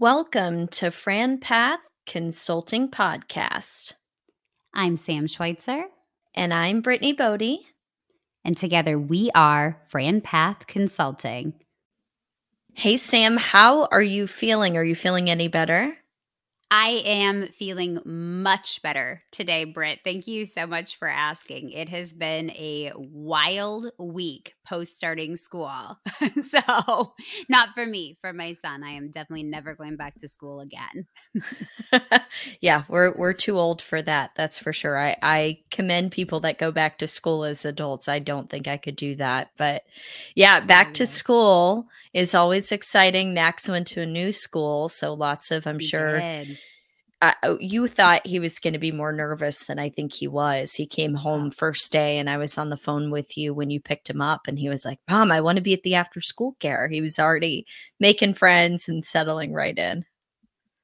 Welcome to Fran Path Consulting Podcast. I'm Sam Schweitzer. And I'm Brittany Bodie. And together we are Fran Path Consulting. Hey, Sam, how are you feeling? Are you feeling any better? I am feeling much better today, Britt. Thank you so much for asking. It has been a wild week post starting school. so, not for me, for my son. I am definitely never going back to school again. yeah, we're we're too old for that. That's for sure. I I commend people that go back to school as adults. I don't think I could do that. But yeah, back to school is always exciting. Max went to a new school, so lots of I'm sure did. Uh, you thought he was going to be more nervous than I think he was. He came home first day, and I was on the phone with you when you picked him up, and he was like, "Mom, I want to be at the after school care." He was already making friends and settling right in.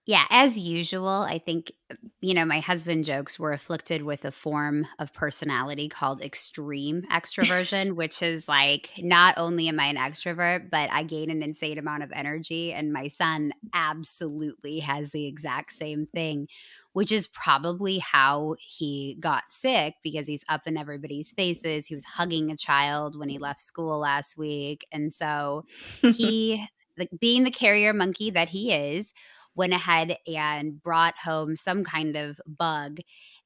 Yeah, as usual, I think, you know, my husband jokes we're afflicted with a form of personality called extreme extroversion, which is like not only am I an extrovert, but I gain an insane amount of energy. And my son absolutely has the exact same thing, which is probably how he got sick because he's up in everybody's faces. He was hugging a child when he left school last week. And so he, like being the carrier monkey that he is, went ahead and brought home some kind of bug.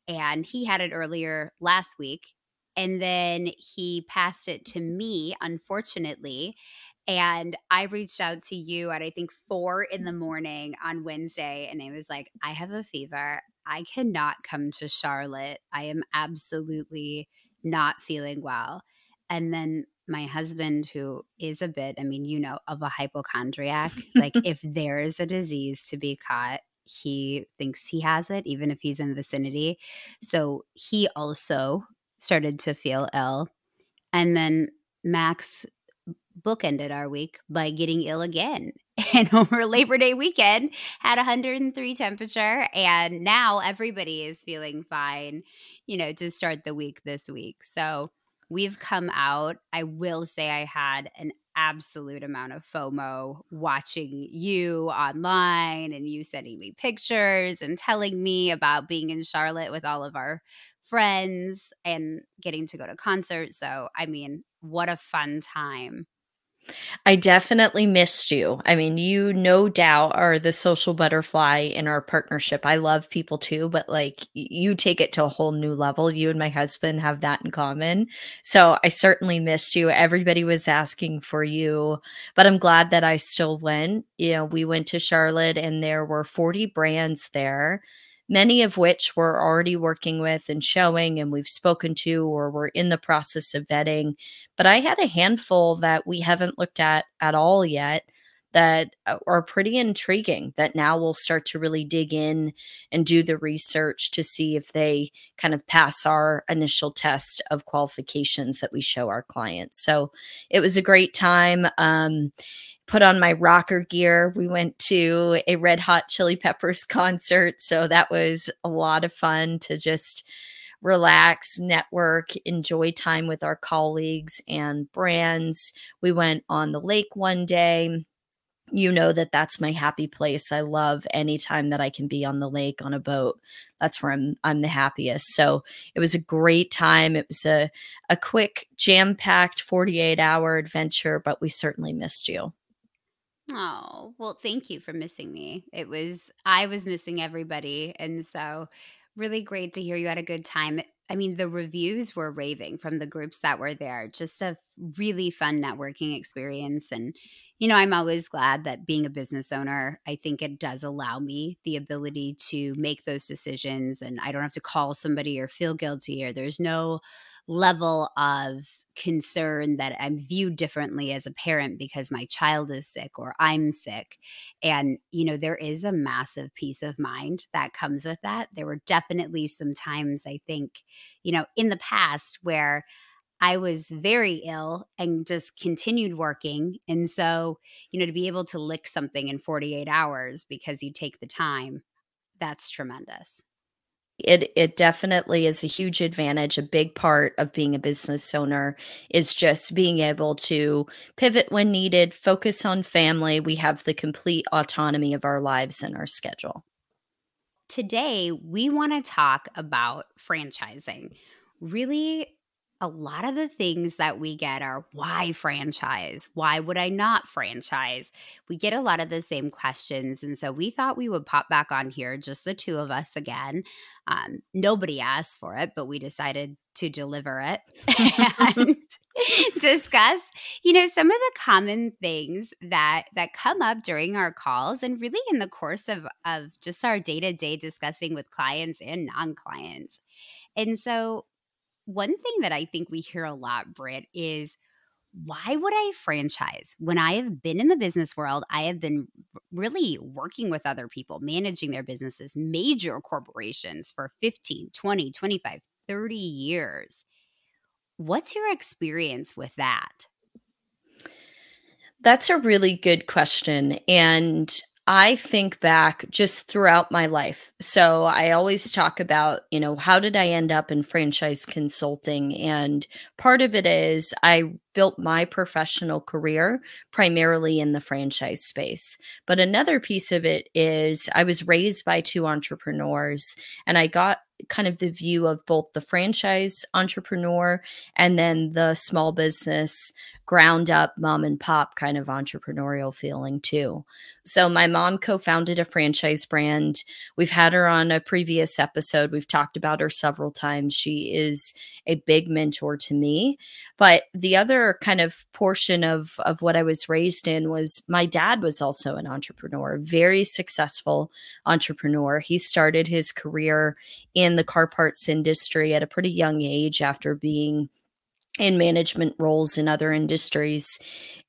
And he had it earlier last week. And then he passed it to me, unfortunately. And I reached out to you at I think four in the morning on Wednesday. And it was like, I have a fever. I cannot come to Charlotte. I am absolutely not feeling well. And then my husband, who is a bit, I mean, you know, of a hypochondriac, like if there is a disease to be caught, he thinks he has it, even if he's in the vicinity. So he also started to feel ill. And then Max bookended our week by getting ill again. And over Labor Day weekend, had 103 temperature. And now everybody is feeling fine, you know, to start the week this week. So we've come out. I will say I had an absolute amount of FOMO watching you online and you sending me pictures and telling me about being in Charlotte with all of our friends and getting to go to concerts. So, I mean, what a fun time. I definitely missed you. I mean, you no doubt are the social butterfly in our partnership. I love people too, but like you take it to a whole new level. You and my husband have that in common. So I certainly missed you. Everybody was asking for you, but I'm glad that I still went. You know, we went to Charlotte and there were 40 brands there many of which we're already working with and showing and we've spoken to or we're in the process of vetting. But i had a handful that we haven't looked at at all yet that uh, are pretty intriguing that now we'll start to really dig in and do the research to see if they kind of pass our initial test of qualifications that we show our clients. So it was a great time. Um, put on my rocker gear. We went to a Red Hot Chili Peppers concert. So that was a lot of fun to just relax, network, enjoy time with our colleagues and brands. We went on the lake one day. You know that that's my happy place. I love anytime that I can be on the lake on a boat. That's where I'm I'm the happiest. So it was a great time. It was a a quick jam-packed 48-hour adventure, but we certainly missed you. Oh, well, thank you for missing me. It was, I was missing everybody. And so, really great to hear you had a good time. I mean, the reviews were raving from the groups that were there. Just a really fun networking experience. And, you know, I'm always glad that being a business owner, I think it does allow me the ability to make those decisions. And I don't have to call somebody or feel guilty, or there's no level of concern that I'm viewed differently as a parent because my child is sick or I'm sick. And, you know, there is a massive peace of mind that comes with that. There were definitely some times, I think, you know, in the past where I was very ill and just continued working. And so, you know, to be able to lick something in 48 hours because you take the time, that's tremendous. It it definitely is a huge advantage. A big part of being a business owner is just being able to pivot when needed, focus on family. We have the complete autonomy of our lives and our schedule. Today, we want to talk about franchising. Really a lot of the things that we get are why franchise? Why would I not franchise? We get a lot of the same questions. And so we thought we would pop back on here, just the two of us again. Um, nobody asked for it, but we decided to deliver it and discuss, you know, some of the common things that that come up during our calls and really in the course of of just our day-to-day discussing with clients and non-clients. And so one thing that I think we hear a lot, Britt, is why would I franchise? When I have been in the business world, I have been really working with other people, managing their businesses, major corporations for 15, 20, 25, 30 years. What's your experience with that? That's a really good question. And I think back just throughout my life. So I always talk about, you know, how did I end up in franchise consulting? And part of it is I built my professional career primarily in the franchise space. But another piece of it is I was raised by two entrepreneurs and I got kind of the view of both the franchise entrepreneur and then the small business ground up mom and pop kind of entrepreneurial feeling too. So my mom co-founded a franchise brand. We've had her on a previous episode. We've talked about her several times. She is a big mentor to me. But the other kind of portion of of what I was raised in was my dad was also an entrepreneur, very successful entrepreneur. He started his career in the car parts industry at a pretty young age after being in management roles in other industries.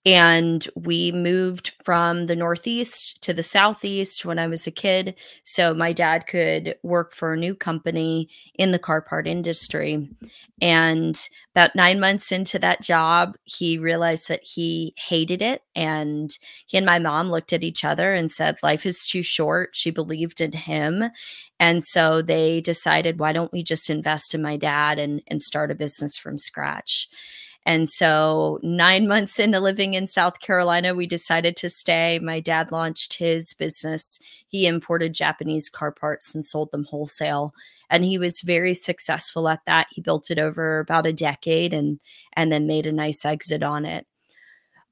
And we moved from the Northeast to the Southeast when I was a kid. So my dad could work for a new company in the car part industry. And about nine months into that job, he realized that he hated it. And he and my mom looked at each other and said, Life is too short. She believed in him. And so they decided, why don't we just invest in my dad and, and start a business from scratch? And so, nine months into living in South Carolina, we decided to stay. My dad launched his business. He imported Japanese car parts and sold them wholesale. And he was very successful at that. He built it over about a decade and, and then made a nice exit on it.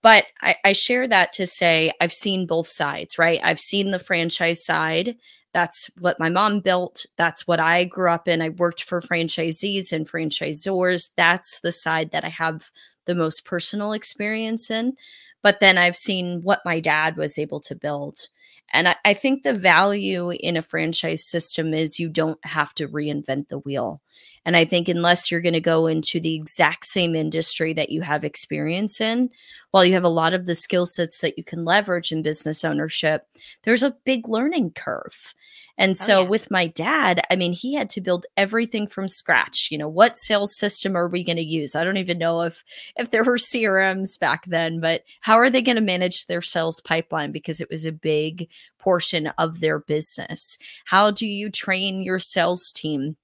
But I, I share that to say I've seen both sides, right? I've seen the franchise side that's what my mom built. That's what I grew up in. I worked for franchisees and franchisors. That's the side that I have the most personal experience in. But then I've seen what my dad was able to build. And I, I, think the value in a franchise system is you don't have to reinvent the wheel. And I think unless you're going to go into the exact same industry that you have experience in, while you have a lot of the skill sets that you can leverage in business ownership, there's a big learning curve. And oh, so oh, yeah. with my dad, I mean, he had to build everything from scratch. You know, what sales system are we going to use? I don't even know if if there were CRMs back then, but how are they going to manage their sales pipeline because it was a big portion of their business? How do you train your sales team?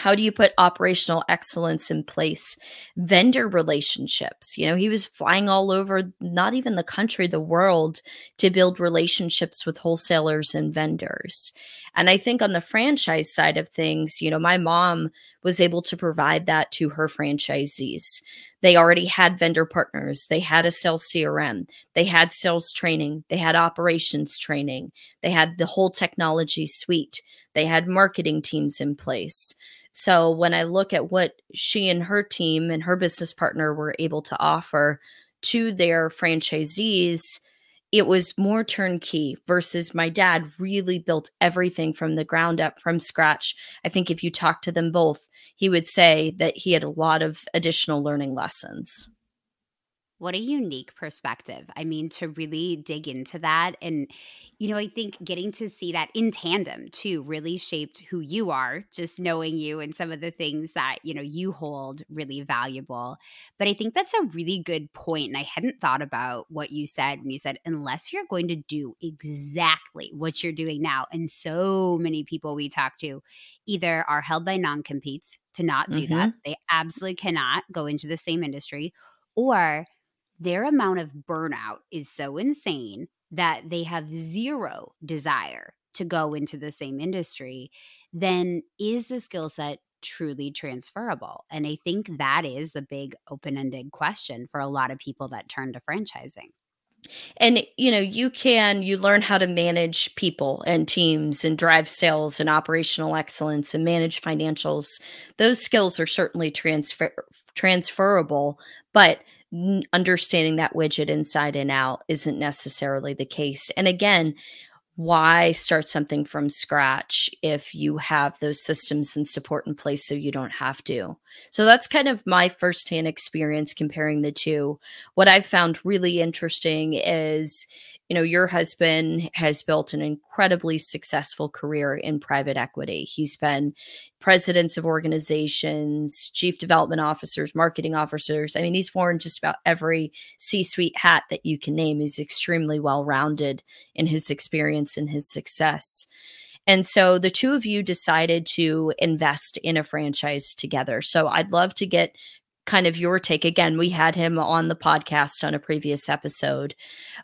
How do you put operational excellence in place? Vendor relationships you know he was flying all over not even the country the world to build relationships with wholesalers and vendors. And I think on the franchise side of things, you know, my mom was able to provide that to her franchisees. They already had vendor partners, they had a sales CRM, they had sales training, they had operations training, they had the whole technology suite, they had marketing teams in place. So when I look at what she and her team and her business partner were able to offer to their franchisees, it was more turnkey versus my dad really built everything from the ground up from scratch. I think if you talk to them both, he would say that he had a lot of additional learning lessons. What a unique perspective. I mean, to really dig into that. And, you know, I think getting to see that in tandem too really shaped who you are, just knowing you and some of the things that, you know, you hold really valuable. But I think that's a really good point. And I hadn't thought about what you said when you said, unless you're going to do exactly what you're doing now. And so many people we talk to either are held by non competes to not do mm-hmm. that, they absolutely cannot go into the same industry, or their amount of burnout is so insane that they have zero desire to go into the same industry, then is the skill set truly transferable? And I think that is the big open ended question for a lot of people that turn to franchising. And you know, you can you learn how to manage people and teams and drive sales and operational excellence and manage financials. Those skills are certainly transfer transferable, but understanding that widget inside and out isn't necessarily the case. And again, why start something from scratch if you have those systems and support in place so you don't have to? So that's kind of my firsthand experience comparing the two. What I've found really interesting is you know, your husband has built an incredibly successful career in private equity. He's been presidents of organizations, chief development officers, marketing officers. I mean, he's worn just about every C suite hat that you can name. He's extremely well rounded in his experience and his success. And so the two of you decided to invest in a franchise together. So I'd love to get kind of your take. Again, we had him on the podcast on a previous episode,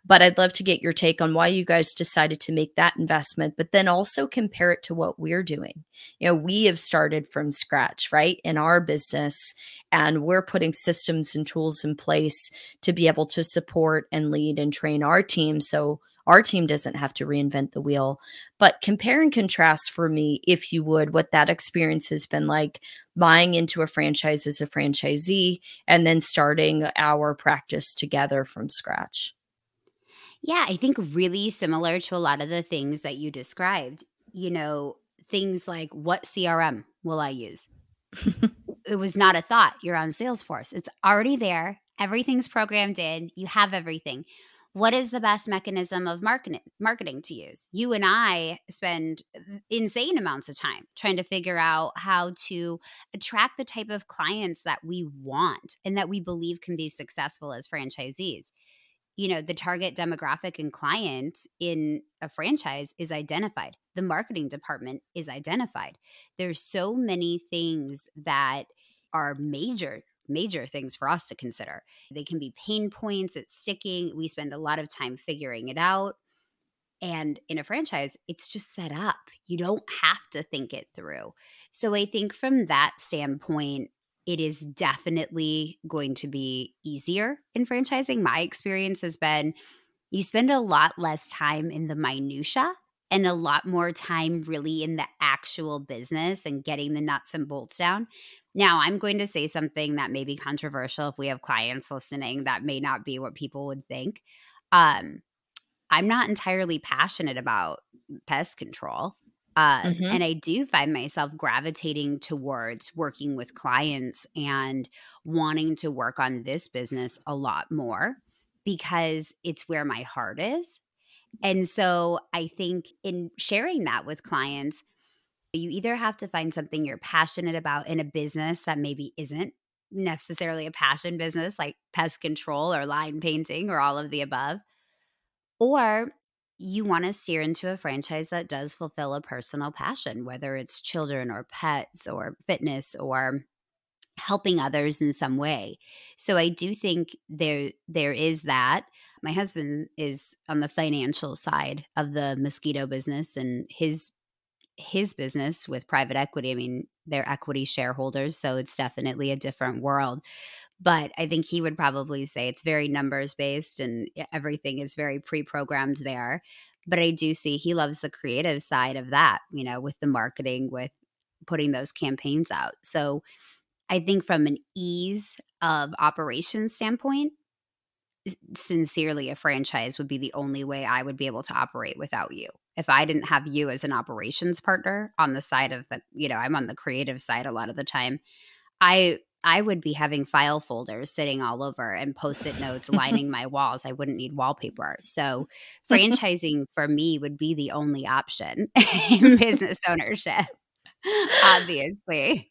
but I'd love to get your take on why you guys decided to make that investment, but then also compare it to what we're doing. You know, we have started from scratch, right, in our business, and we're putting systems and tools in place to be able to support and lead and train our team. So our team doesn't have to reinvent the wheel. But compare and contrast for me, if you would, what that experience has been like buying into a franchise as a franchisee and then starting our practice together from scratch. Yeah, I think really similar to a lot of the things that you described. You know, things like what CRM will I use? it was not a thought. You're on Salesforce, it's already there. Everything's programmed in. You have everything what is the best mechanism of marketing marketing to use? You and i spend insane amounts of time trying to figure out how to attract the type of clients that we want and that we believe can be successful as franchisees. You know the target demographic and client in a franchise is identified. The marketing department is identified. There's so many things that are major major things for us to consider. They can be pain points, it's sticking. We spend a lot of time figuring it out. And in a franchise, it's just set up. You don't have to think it through. So I think from that standpoint, it is definitely going to be easier in franchising. My experience has been you spend a lot less time in the minutia and a lot more time really in the actual business and getting the nuts and bolts down now, I'm going to say something that may be controversial if we have clients listening that may not be what people would think. Um, I'm not entirely passionate about pest control. Uh, mm-hmm. And I do find myself gravitating towards working with clients and wanting to work on this business a lot more because it's where my heart is. And so I think in sharing that with clients, you either have to find something you're passionate about in a business that maybe isn't necessarily a passion business like pest control or line painting or all of the above, or you want to steer into a franchise that does fulfill a personal passion, whether it's children or pets or fitness or helping others in some way. So I do think there there is that. My husband is on the financial side of the mosquito business and his his business with private equity. I mean, they're equity shareholders, so it's definitely a different world. But I think he would probably say it's very numbers based and everything is very pre programmed there. But I do see he loves the creative side of that, you know, with the marketing, with putting those campaigns out. So I think from an ease of operation standpoint, sincerely a franchise would be the only way I would be able to operate without you. If I didn't have you as an operations partner on the side of the, you know, I'm on the creative side a lot of the time. I I would be having file folders sitting all over and post it notes lining my walls. I wouldn't need wallpaper. So, franchising for me would be the only option in business ownership, obviously.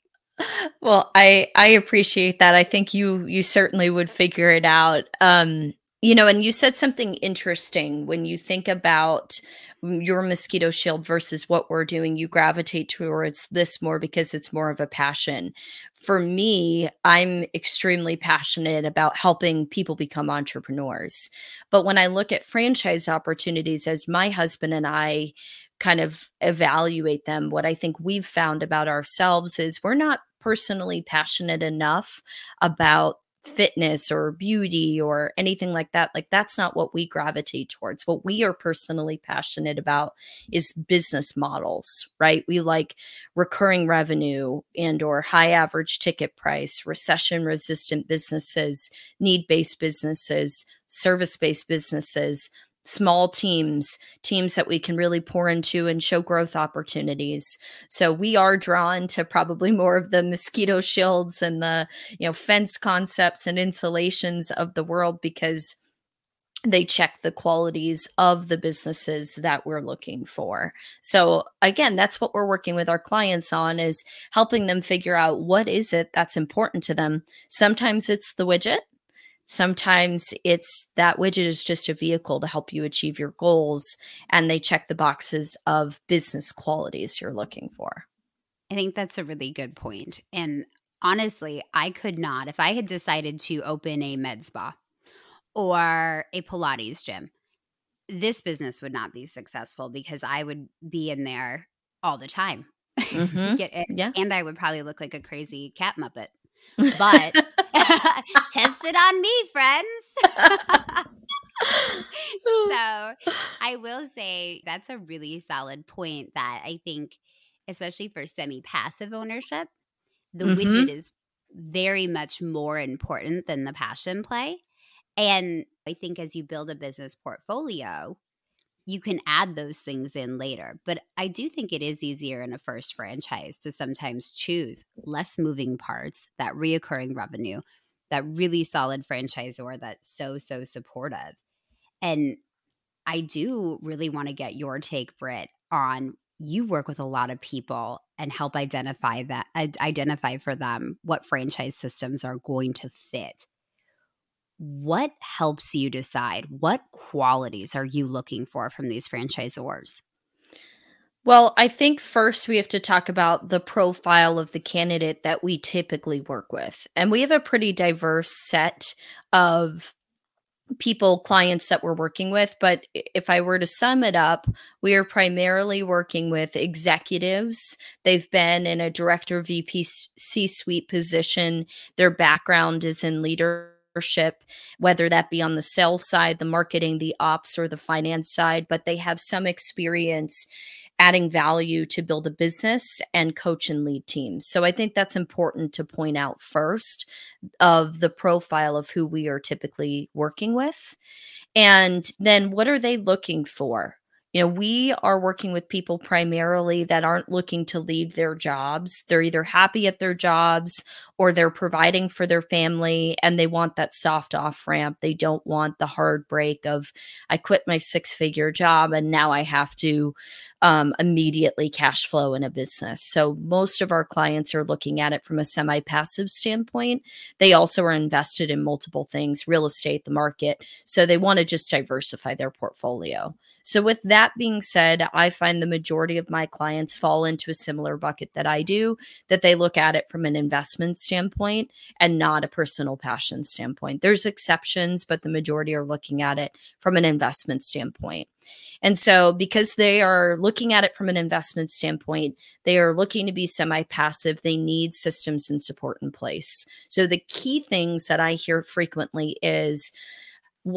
Well, I I appreciate that. I think you you certainly would figure it out. Um, you know, and you said something interesting when you think about your mosquito shield versus what we're doing, you gravitate towards this more because it's more of a passion. For me, I'm extremely passionate about helping people become entrepreneurs. But when I look at franchise opportunities, as my husband and I kind of evaluate them, what I think we've found about ourselves is we're not personally passionate enough about fitness or beauty or anything like that. Like that's not what we gravitate towards. What we are personally passionate about is business models right? We like recurring revenue and or high average ticket price recession resistant businesses need based businesses service based businesses small teams, teams that we can really pour into and show growth opportunities. So we are drawn to probably more of the mosquito shields and the, you know, fence concepts and insulations of the world because they check the qualities of the businesses that we're looking for. So again, that's what we're working with our clients on is helping them figure out what is it that's important to them. Sometimes it's the widget, Sometimes it's that widget is just a vehicle to help you achieve your goals and they check the boxes of business qualities you're looking for. I think that's a really good point. And honestly, I could not, if I had decided to open a med spa or a Pilates gym, this business would not be successful because I would be in there all the time. Mm-hmm. yeah. And I would probably look like a crazy cat muppet. But test it on me, friends. so I will say that's a really solid point that I think, especially for semi passive ownership, the mm-hmm. widget is very much more important than the passion play. And I think as you build a business portfolio, you can add those things in later. But I do think it is easier in a first franchise to sometimes choose less moving parts, that reoccurring revenue, that really solid franchisor that's so, so supportive. And I do really want to get your take, Britt, on you work with a lot of people and help identify that identify for them what franchise systems are going to fit what helps you decide what qualities are you looking for from these franchisors? Well, I think first we have to talk about the profile of the candidate that we typically work with. And we have a pretty diverse set of people, clients that we're working with. But if I were to sum it up, we are primarily working with executives. They've been in a director VP C suite position, their background is in leadership leadership, whether that be on the sales side, the marketing, the ops, or the finance side, but they have some experience adding value to build a business and coach and lead teams. So I think that's important to point out first of the profile of who we are typically working with. And then what are they looking for? you know, we are working with people primarily that aren't looking to leave their jobs. They're either happy at their jobs or they're providing for their family and they want that soft off ramp. They don't want the hard break of, I quit my six figure job and now I have to um, immediately cash flow in a business. So most of our clients are looking at it from a semi passive standpoint. They also are invested in multiple things, real estate, the market. So they want to just diversify their portfolio. So with that, being said, I find the majority of my clients fall into a similar bucket that I do, that they look at it from an investment standpoint and not a personal passion standpoint. There's exceptions, but the majority are looking at it from an investment standpoint. And so, because they are looking at it from an investment standpoint, they are looking to be semi passive. They need systems and support in place. So, the key things that I hear frequently is,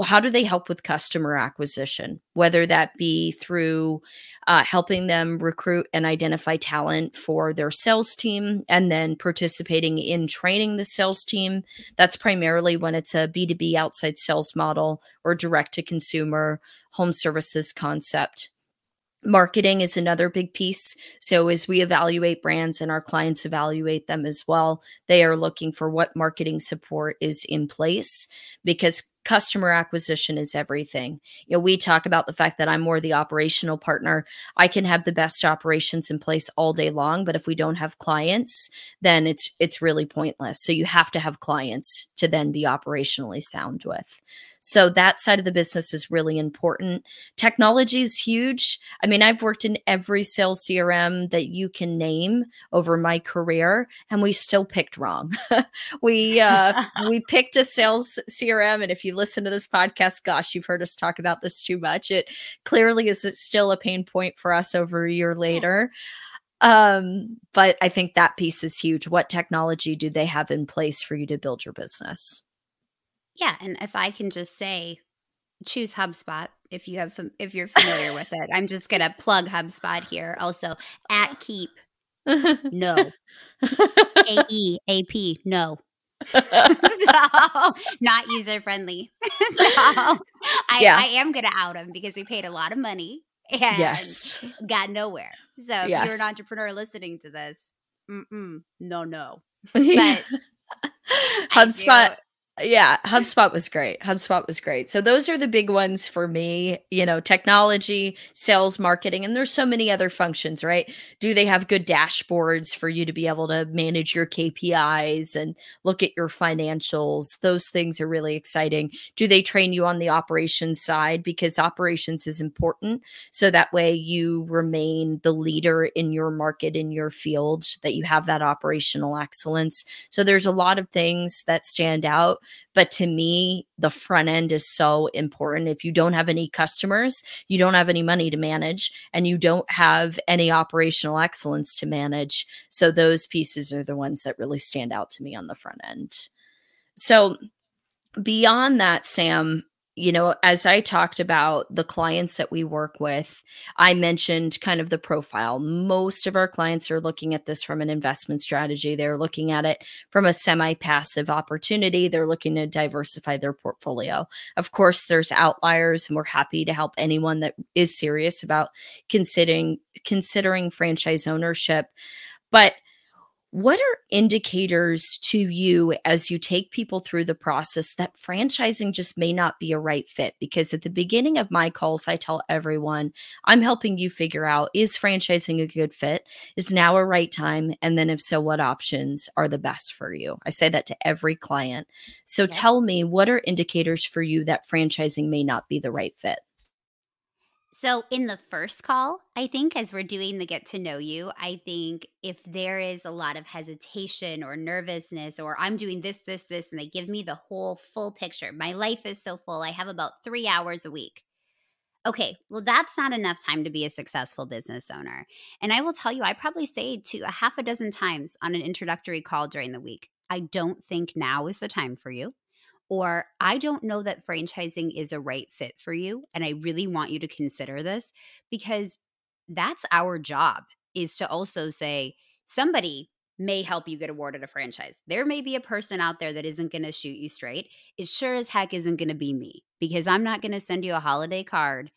how do they help with customer acquisition? Whether that be through uh, helping them recruit and identify talent for their sales team and then participating in training the sales team. That's primarily when it's a b2b outside sales model or direct to consumer home services concept. Marketing is another big piece. So, as we evaluate brands and our clients evaluate them as well, they are looking for what marketing support is in place because customer acquisition is everything. You know, we talk about the fact that I'm more the operational partner. I can have the best operations in place all day long, but if we don't have clients, then it's it's really pointless. So you have to have clients to then be operationally sound with. So that side of the business is really important. Technology is huge. I mean, I've worked in every sales CRM that you can name over my career, and we still picked wrong. we uh, we picked a sales CRM, and if you listen to this podcast, gosh, you've heard us talk about this too much. It clearly is still a pain point for us over a year later. Um, but I think that piece is huge. What technology do they have in place for you to build your business? Yeah, and if I can just say choose HubSpot if you have if you're familiar with it. I'm just going to plug HubSpot here. Also, at Keap no. K E A P no. so not user friendly. so I, yeah. I am going to out them because we paid a lot of money and yes. got nowhere. So if yes. you're an entrepreneur listening to this, no, no. But HubSpot yeah, HubSpot was great. HubSpot was great. So those are the big ones for me, you know, technology, sales, marketing, and there's so many other functions, right? Do they have good dashboards for you to be able to manage your KPIs and look at your financials? Those things are really exciting. Do they train you on the operations side because operations is important so that way you remain the leader in your market in your field that you have that operational excellence. So there's a lot of things that stand out but to me, the front end is so important. If you don't have any customers, you don't have any money to manage, and you don't have any operational excellence to manage. So those pieces are the ones that really stand out to me on the front end. So beyond that, Sam, you know, as I talked about the clients that we work with, I mentioned kind of the profile. Most of our clients are looking at this from an investment strategy. They're looking at it from a semi passive opportunity. They're looking to diversify their portfolio. Of course, there's outliers, and we're happy to help anyone that is serious about considering considering franchise ownership. But what are indicators to you as you take people through the process that franchising just may not be a right fit? Because at the beginning of my calls, I tell everyone I'm helping you figure out is franchising a good fit? Is now a right time? And then, if so, what options are the best for you? I say that to every client. So yeah. tell me, what are indicators for you that franchising may not be the right fit? So, in the first call, I think as we're doing the get to know you, I think if there is a lot of hesitation or nervousness, or I'm doing this, this, this, and they give me the whole full picture, my life is so full, I have about three hours a week. Okay, well, that's not enough time to be a successful business owner. And I will tell you, I probably say to a half a dozen times on an introductory call during the week, I don't think now is the time for you or I don't know that franchising is a right fit for you. And I really want you to consider this because that's our job is to also say somebody may help you get awarded a franchise. There may be a person out there that isn't going to shoot you straight. It sure as heck isn't going to be me because I'm not going to send you a holiday card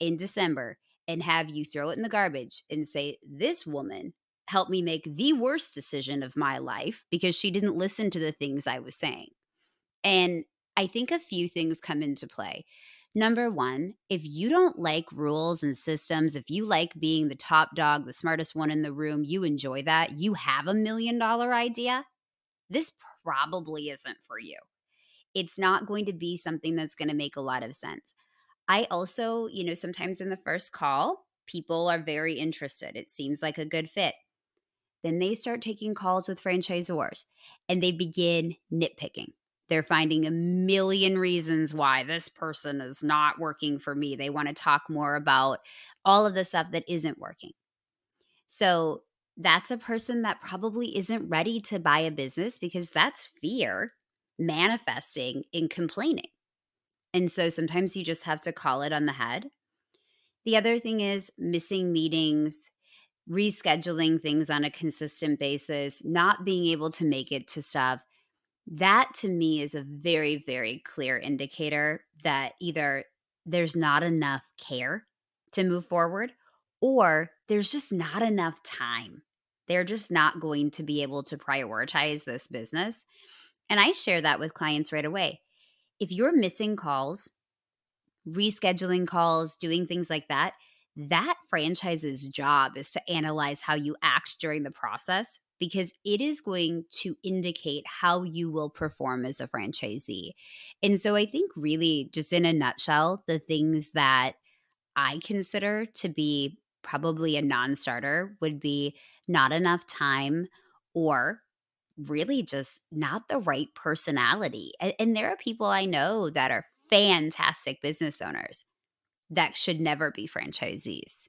in December and have you throw it in the garbage and say, This woman helped me make the worst decision of my life because she didn't listen to the things I was saying. And I think a few things come into play. Number one, if you don't like rules and systems, if you like being the top dog, the smartest one in the room, you enjoy that, you have a million dollar idea, this probably isn't for you. It's not going to be something that's going to make a lot of sense. I also, you know, sometimes in the first call, people are very interested. It seems like a good fit. Then they start taking calls with franchisors and they begin nitpicking. They're finding a million reasons why this person is not working for me. They want to talk more about all of the stuff that isn't working. So that's a person that probably isn't ready to buy a business because that's fear manifesting in complaining. And so sometimes you just have to call it on the head. The other thing is missing meetings, rescheduling things on a consistent basis, not being able to make it to stuff that to me is a very, very clear indicator that either there's not enough care to move forward or there's just not enough time. They're just not going to be able to prioritize this business. And I share that with clients right away. If you're missing calls, rescheduling calls, doing things like that, that franchise's job is to analyze how you act during the process because it is going to indicate how you will perform as a franchisee. And so I think, really, just in a nutshell, the things that I consider to be probably a non starter would be not enough time or really just not the right personality. And, and, there are people I know that are fantastic business owners that should never be franchisees.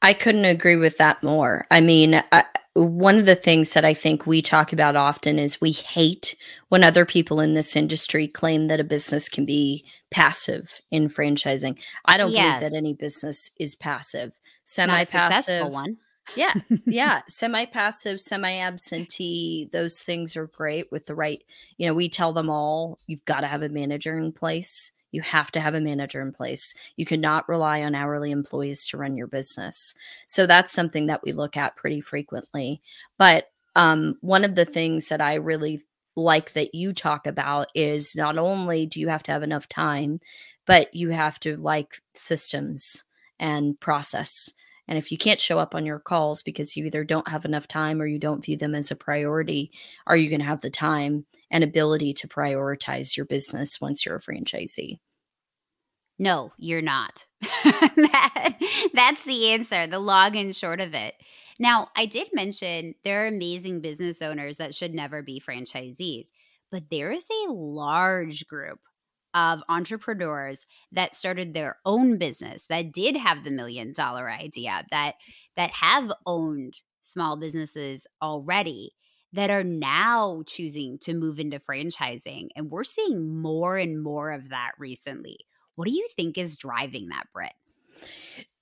I couldn't agree with that more. I mean, I, one of the things that I think we talk about often is we hate when other people in this industry claim that a business can be passive in franchising. I don't yes. believe that any business is passive. Semi passive one. yes. Yeah. Semi passive, semi absentee, those things are great with the right, you know, we tell them all you've got to have a manager in place. You have to have a manager in place. You cannot rely on hourly employees to run your business. So that's something that we look at pretty frequently. But um, one of the things that I really like that you talk about is not only do you have to have enough time, but you have to like systems and process. And if you can't show up on your calls because you either don't have enough time or you don't view them as a priority, are you going to have the time and ability to prioritize your business once you're a franchisee? No, you're not. that, that's the answer, the long and short of it. Now, I did mention there are amazing business owners that should never be franchisees, but there is a large group of entrepreneurs that started their own business that did have the million dollar idea that that have owned small businesses already that are now choosing to move into franchising and we're seeing more and more of that recently. What do you think is driving that Britt?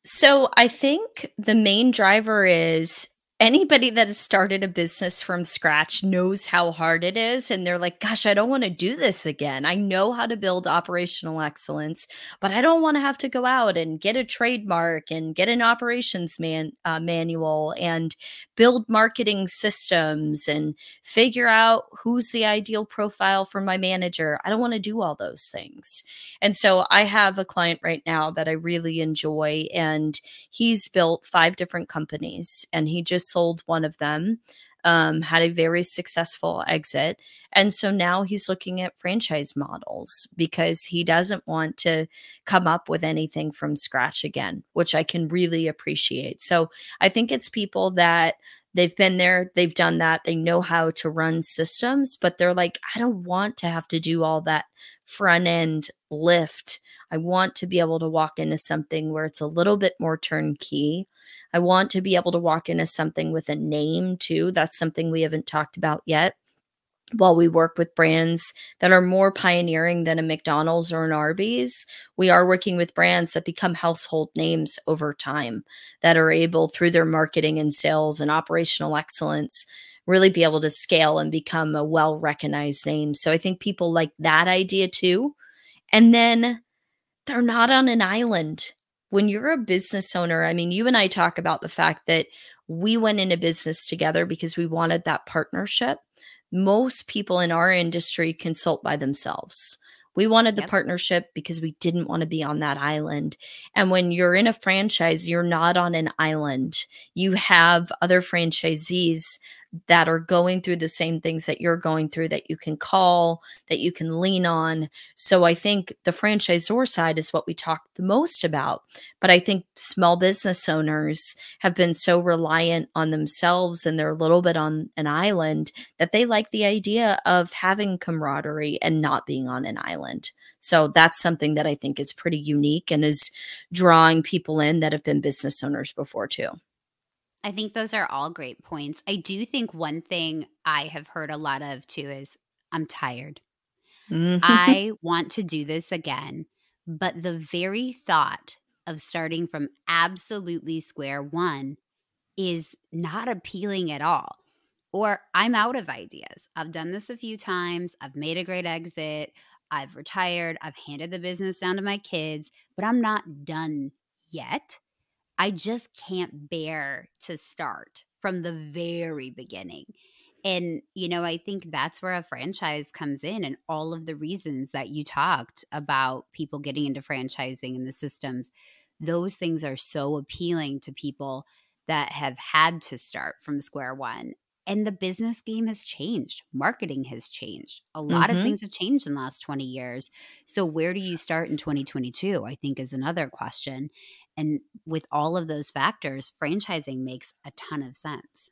So i think the main driver is anybody that has started a business from scratch knows how hard it is and they're like gosh i don't want to do this again. I know how to build operational excellence but i don't want to have to go out and get a trademark and get an operations man uh, manual and build marketing systems and figure out who's the ideal profile for my manager. I don't want to do all those things. And so i have a client right now that i really enjoy and he's built five different companies and he just sold one of them, um, had a very successful exit. And so now he's looking at franchise models because he doesn't want to come up with anything from scratch again, which I can really appreciate. So I think it's people that they've been there, they've done that, they know how to run systems, but they're like, I don't want to have to do all that front end lift. I want to be able to walk into something where it's a little bit more turnkey. I want to be able to walk into something with a name too. That's something we haven't talked about yet. While we work with brands that are more pioneering than a McDonald's or an Arby's, we are working with brands that become household names over time that are able, through their marketing and sales and operational excellence, really be able to scale and become a well recognized name. So I think people like that idea too. And then they're not on an island when you're a business owner, I mean, you and I talk about the fact that we went into business together because we wanted that partnership. Most people in our industry consult by themselves. We wanted the yep. partnership because we didn't want to be on that island. And when you're in a franchise, you're not on an island. You have other franchisees that are going through the same things that you're going through that you can call, that you can lean on. So I think the franchisor side is what we talk the most about. But I think small business owners have been so reliant on themselves and they're a little bit on an island that they like the idea of having camaraderie and not being on an island. So that's something that I think is pretty unique and is drawing people in that have been business owners before too. I think those are all great points. I do think one thing I have heard a lot of too is I'm tired. Mm-hmm. I want to do this again. But the very thought of starting from absolutely square one is not appealing at all. Or I'm out of ideas. I've done this a few times. I've made a great exit. I've retired. I've handed the business down to my kids, but I'm not done yet. I just can't bear to start from the very beginning. And, you know, I think that's where a franchise comes in and all of the reasons that you talked about people getting into franchising and the systems. Those things are so appealing to people that have had to start from square one. And the business game has changed. Marketing has changed. A lot mm-hmm. of things have changed in the last 20 years. So, where do you start in 2022? I think is another question. And with all of those factors, franchising makes a ton of sense.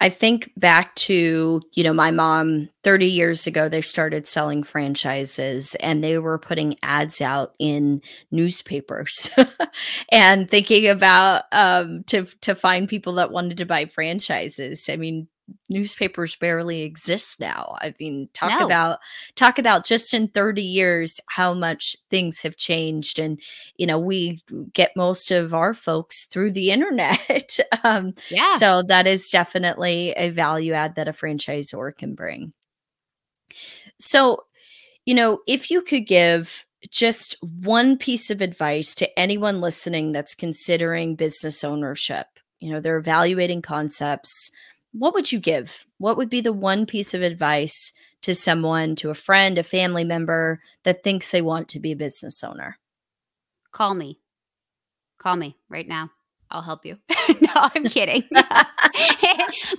I think back to, you know, my mom 30 years ago, they started selling franchises and they were putting ads out in newspapers and thinking about um, to, to find people that wanted to buy franchises. I mean, newspapers barely exist now. I mean, talk no. about talk about just in 30 years how much things have changed and you know, we get most of our folks through the internet. um yeah. so that is definitely a value add that a franchisor can bring. So, you know, if you could give just one piece of advice to anyone listening that's considering business ownership, you know, they're evaluating concepts, what would you give? What would be the one piece of advice to someone, to a friend, a family member that thinks they want to be a business owner? Call me. Call me right now. I'll help you. no, I'm kidding. but uh,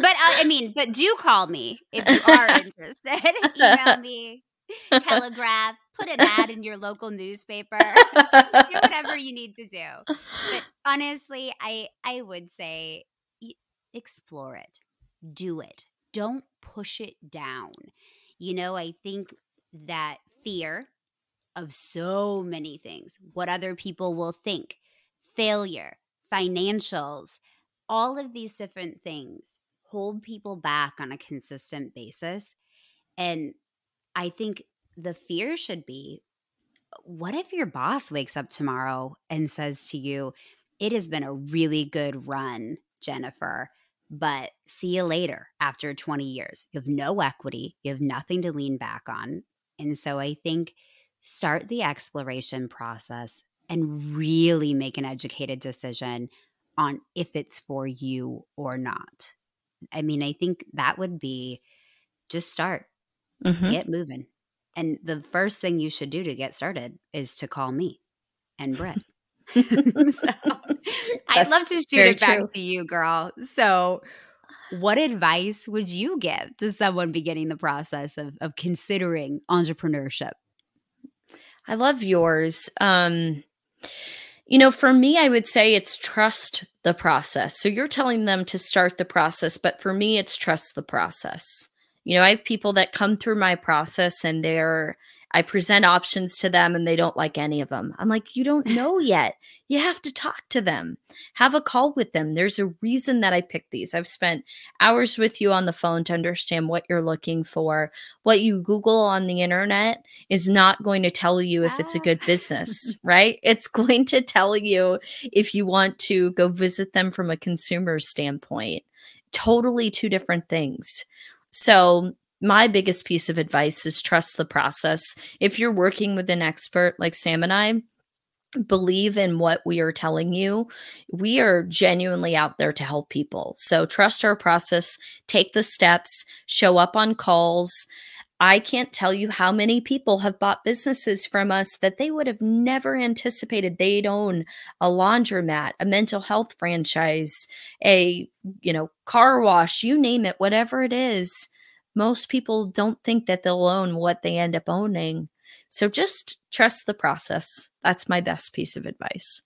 I mean, but do call me if you are interested. Email me, telegraph, put an ad in your local newspaper. do whatever you need to do. But honestly, I I would say explore it do it. Don't push it down. You know, I think that fear of so many things, what other people will think, failure, financials, all of these different things hold people back on a consistent basis. And I think the fear should be what if your boss wakes up tomorrow and says to you, It has been a really good run, Jennifer but see you later after 20 years. You have no equity, you have nothing to lean back on. And so I think start the exploration process and really make an educated decision on if it's for you or not. I mean, I think that would be just start, mm-hmm. get moving. And the first thing you should do to get started is to call me and Britt. so I'd love to shoot it back true. to you, girl. So, what advice would you give to someone beginning the process of, of considering entrepreneurship? I love yours. Um, you know, for me, I would say it's trust the process. So you're telling them to start the process, but for me, it's trust the process. You know, I have people that come through my process and they're I present options to them and they don't like any of them. I'm like, you don't know yet. You have to talk to them. Have a call with them. There's a reason that I picked these. I've spent hours with you on the phone to understand what you're looking for. What you Google on the internet is not going to tell you if it's a good ah. business, right? It's going to tell you if you want to go visit them from a consumer standpoint. Totally two different things. So my biggest piece of advice is trust the process. If you're working with an expert like Sam and I, believe in what we are telling you. We are genuinely out there to help people. So trust our process, take the steps, show up on calls. I can't tell you how many people have bought businesses from us that they would have never anticipated they'd own a laundromat, a mental health franchise, a, you know, car wash, you name it, whatever it is most people don't think that they'll own what they end up owning. So just trust the process. That's my best piece of advice.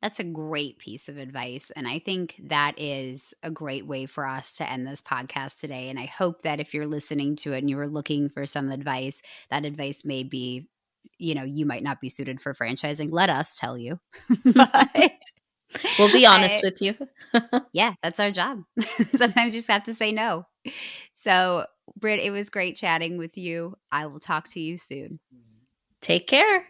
That's a great piece of advice. And I think that is a great way for us to end this podcast today. And I hope that if you're listening to it and you were looking for some advice, that advice may be, you know, you might not be suited for franchising. Let us tell you. but we'll be honest I, with you. yeah, that's our job. Sometimes you just have to say no. So Britt, it was great chatting with you. I will talk to you soon. Take care.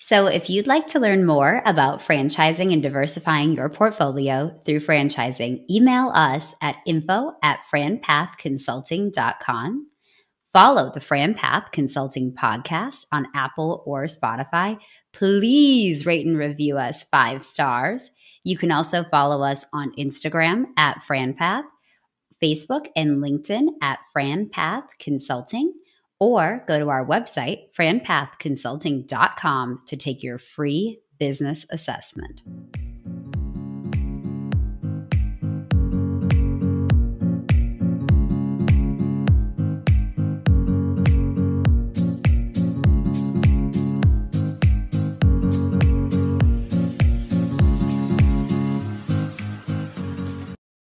So, if you'd like to learn more about franchising and diversifying your portfolio through franchising, email us at info at franpathconsulting.com. Follow the Fran Path Consulting podcast on Apple or Spotify. Please rate and review us five stars. You can also follow us on Instagram at FranPath, Facebook and LinkedIn at FranPath Consulting, or go to our website, franpathconsulting.com, to take your free business assessment.